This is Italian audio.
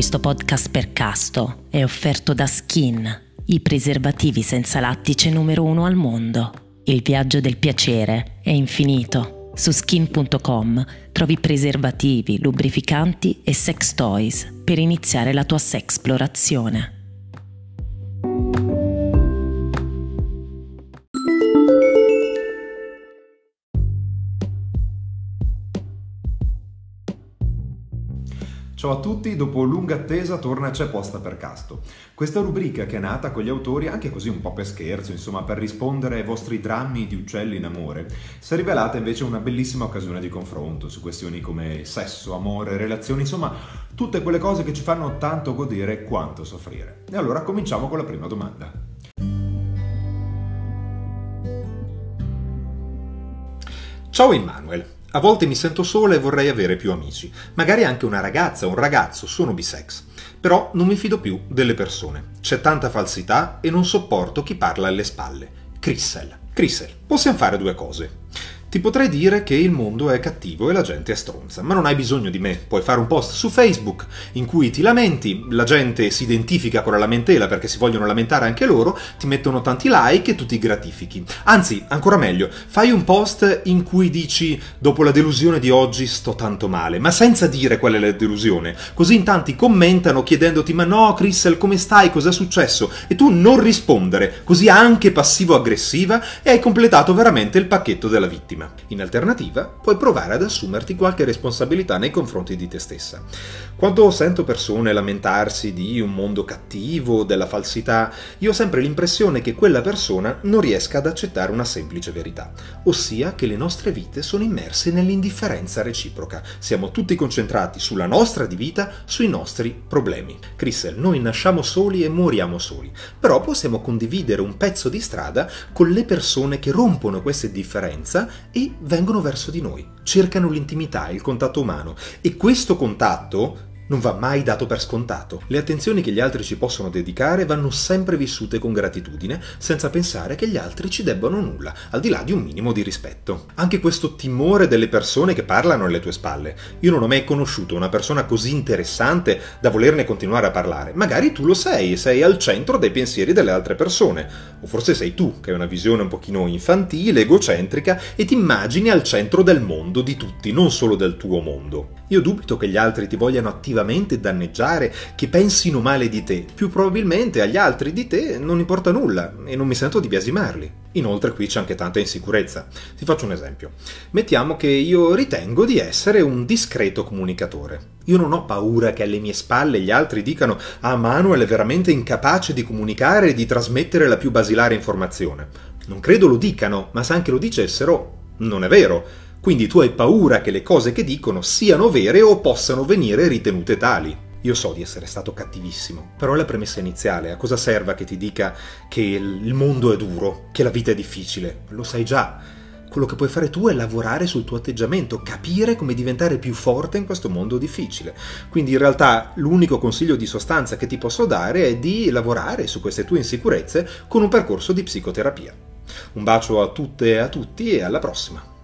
Questo podcast per casto è offerto da Skin, i preservativi senza lattice numero uno al mondo. Il viaggio del piacere è infinito. Su skin.com trovi preservativi, lubrificanti e sex toys per iniziare la tua sexplorazione. Ciao a tutti, dopo lunga attesa torna C'è posta per casto. Questa rubrica che è nata con gli autori anche così un po' per scherzo, insomma per rispondere ai vostri drammi di uccelli in amore, si è rivelata invece una bellissima occasione di confronto su questioni come sesso, amore, relazioni, insomma tutte quelle cose che ci fanno tanto godere quanto soffrire. E allora cominciamo con la prima domanda. Ciao Immanuel. A volte mi sento sola e vorrei avere più amici. Magari anche una ragazza o un ragazzo, sono bisex. Però non mi fido più delle persone. C'è tanta falsità e non sopporto chi parla alle spalle. Crissel. Crissel, possiamo fare due cose. Ti potrei dire che il mondo è cattivo e la gente è stronza, ma non hai bisogno di me. Puoi fare un post su Facebook in cui ti lamenti, la gente si identifica con la lamentela perché si vogliono lamentare anche loro, ti mettono tanti like e tu ti gratifichi. Anzi, ancora meglio, fai un post in cui dici dopo la delusione di oggi sto tanto male, ma senza dire qual è la delusione. Così in tanti commentano chiedendoti ma no Crystal come stai, cos'è successo? E tu non rispondere, così anche passivo-aggressiva e hai completato veramente il pacchetto della vittima prima. In alternativa, puoi provare ad assumerti qualche responsabilità nei confronti di te stessa. Quando sento persone lamentarsi di un mondo cattivo, della falsità, io ho sempre l'impressione che quella persona non riesca ad accettare una semplice verità, ossia che le nostre vite sono immerse nell'indifferenza reciproca. Siamo tutti concentrati sulla nostra di vita, sui nostri problemi. Crystal, noi nasciamo soli e moriamo soli, però possiamo condividere un pezzo di strada con le persone che rompono questa differenza e vengono verso di noi, cercano l'intimità, il contatto umano. E questo contatto non va mai dato per scontato. Le attenzioni che gli altri ci possono dedicare vanno sempre vissute con gratitudine, senza pensare che gli altri ci debbano nulla, al di là di un minimo di rispetto. Anche questo timore delle persone che parlano alle tue spalle. Io non ho mai conosciuto una persona così interessante da volerne continuare a parlare. Magari tu lo sei sei al centro dei pensieri delle altre persone. O forse sei tu, che hai una visione un pochino infantile, egocentrica e ti immagini al centro del mondo di tutti, non solo del tuo mondo. Io dubito che gli altri ti vogliano attivamente danneggiare, che pensino male di te. Più probabilmente agli altri di te non importa nulla e non mi sento di biasimarli. Inoltre qui c'è anche tanta insicurezza. Ti faccio un esempio. Mettiamo che io ritengo di essere un discreto comunicatore. Io non ho paura che alle mie spalle gli altri dicano ah Manuel è veramente incapace di comunicare e di trasmettere la più basilare informazione. Non credo lo dicano, ma se anche lo dicessero, non è vero quindi tu hai paura che le cose che dicono siano vere o possano venire ritenute tali. Io so di essere stato cattivissimo, però è la premessa iniziale. A cosa serva che ti dica che il mondo è duro, che la vita è difficile? Lo sai già. Quello che puoi fare tu è lavorare sul tuo atteggiamento, capire come diventare più forte in questo mondo difficile. Quindi in realtà l'unico consiglio di sostanza che ti posso dare è di lavorare su queste tue insicurezze con un percorso di psicoterapia. Un bacio a tutte e a tutti e alla prossima!